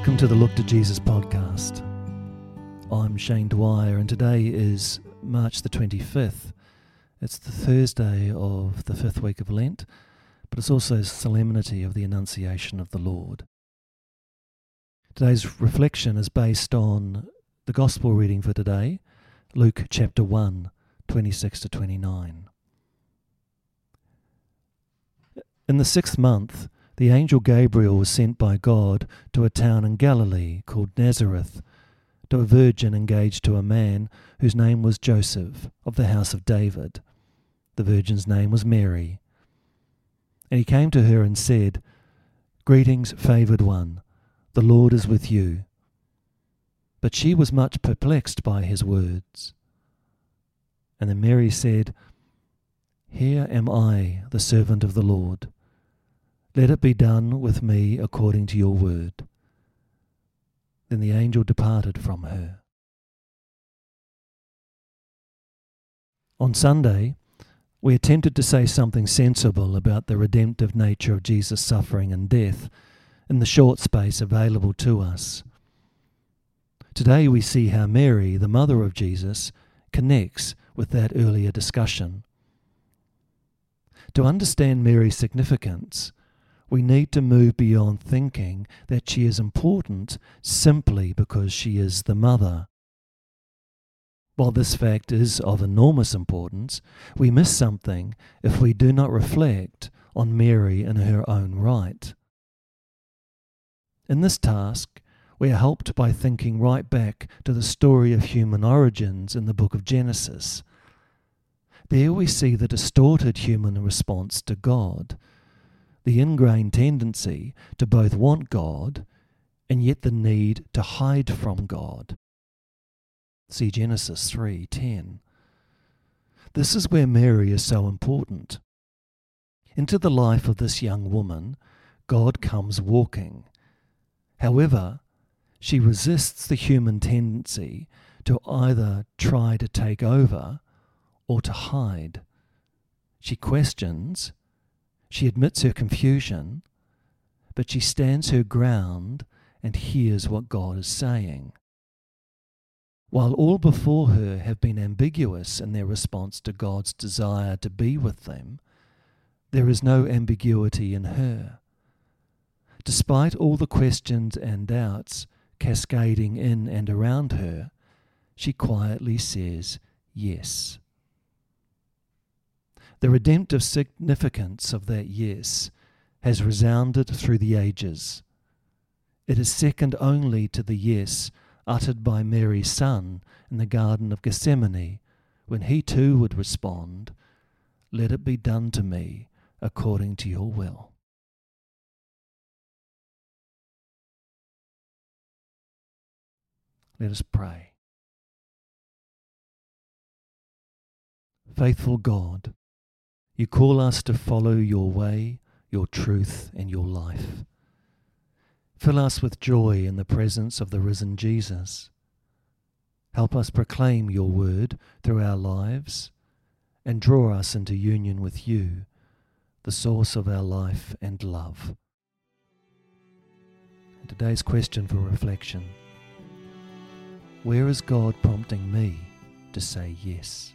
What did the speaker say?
to the Look to Jesus podcast. I'm Shane Dwyer, and today is March the 25th. It's the Thursday of the fifth week of Lent, but it's also solemnity of the Annunciation of the Lord. Today's reflection is based on the Gospel reading for today, Luke chapter 1, 26 to 29. In the sixth month, the angel Gabriel was sent by God to a town in Galilee called Nazareth, to a virgin engaged to a man whose name was Joseph, of the house of David. The virgin's name was Mary. And he came to her and said, Greetings, favoured one, the Lord is with you. But she was much perplexed by his words. And then Mary said, Here am I, the servant of the Lord let it be done with me according to your word. Then the angel departed from her. On Sunday, we attempted to say something sensible about the redemptive nature of Jesus' suffering and death in the short space available to us. Today we see how Mary, the mother of Jesus, connects with that earlier discussion. To understand Mary's significance, we need to move beyond thinking that she is important simply because she is the mother. While this fact is of enormous importance, we miss something if we do not reflect on Mary in her own right. In this task, we are helped by thinking right back to the story of human origins in the book of Genesis. There we see the distorted human response to God the ingrained tendency to both want God and yet the need to hide from God. See Genesis 3:10. This is where Mary is so important. Into the life of this young woman, God comes walking. However, she resists the human tendency to either try to take over or to hide. She questions she admits her confusion, but she stands her ground and hears what God is saying. While all before her have been ambiguous in their response to God's desire to be with them, there is no ambiguity in her. Despite all the questions and doubts cascading in and around her, she quietly says yes. The redemptive significance of that yes has resounded through the ages. It is second only to the yes uttered by Mary's son in the Garden of Gethsemane, when he too would respond, Let it be done to me according to your will. Let us pray. Faithful God, you call us to follow your way, your truth, and your life. Fill us with joy in the presence of the risen Jesus. Help us proclaim your word through our lives and draw us into union with you, the source of our life and love. And today's question for reflection Where is God prompting me to say yes?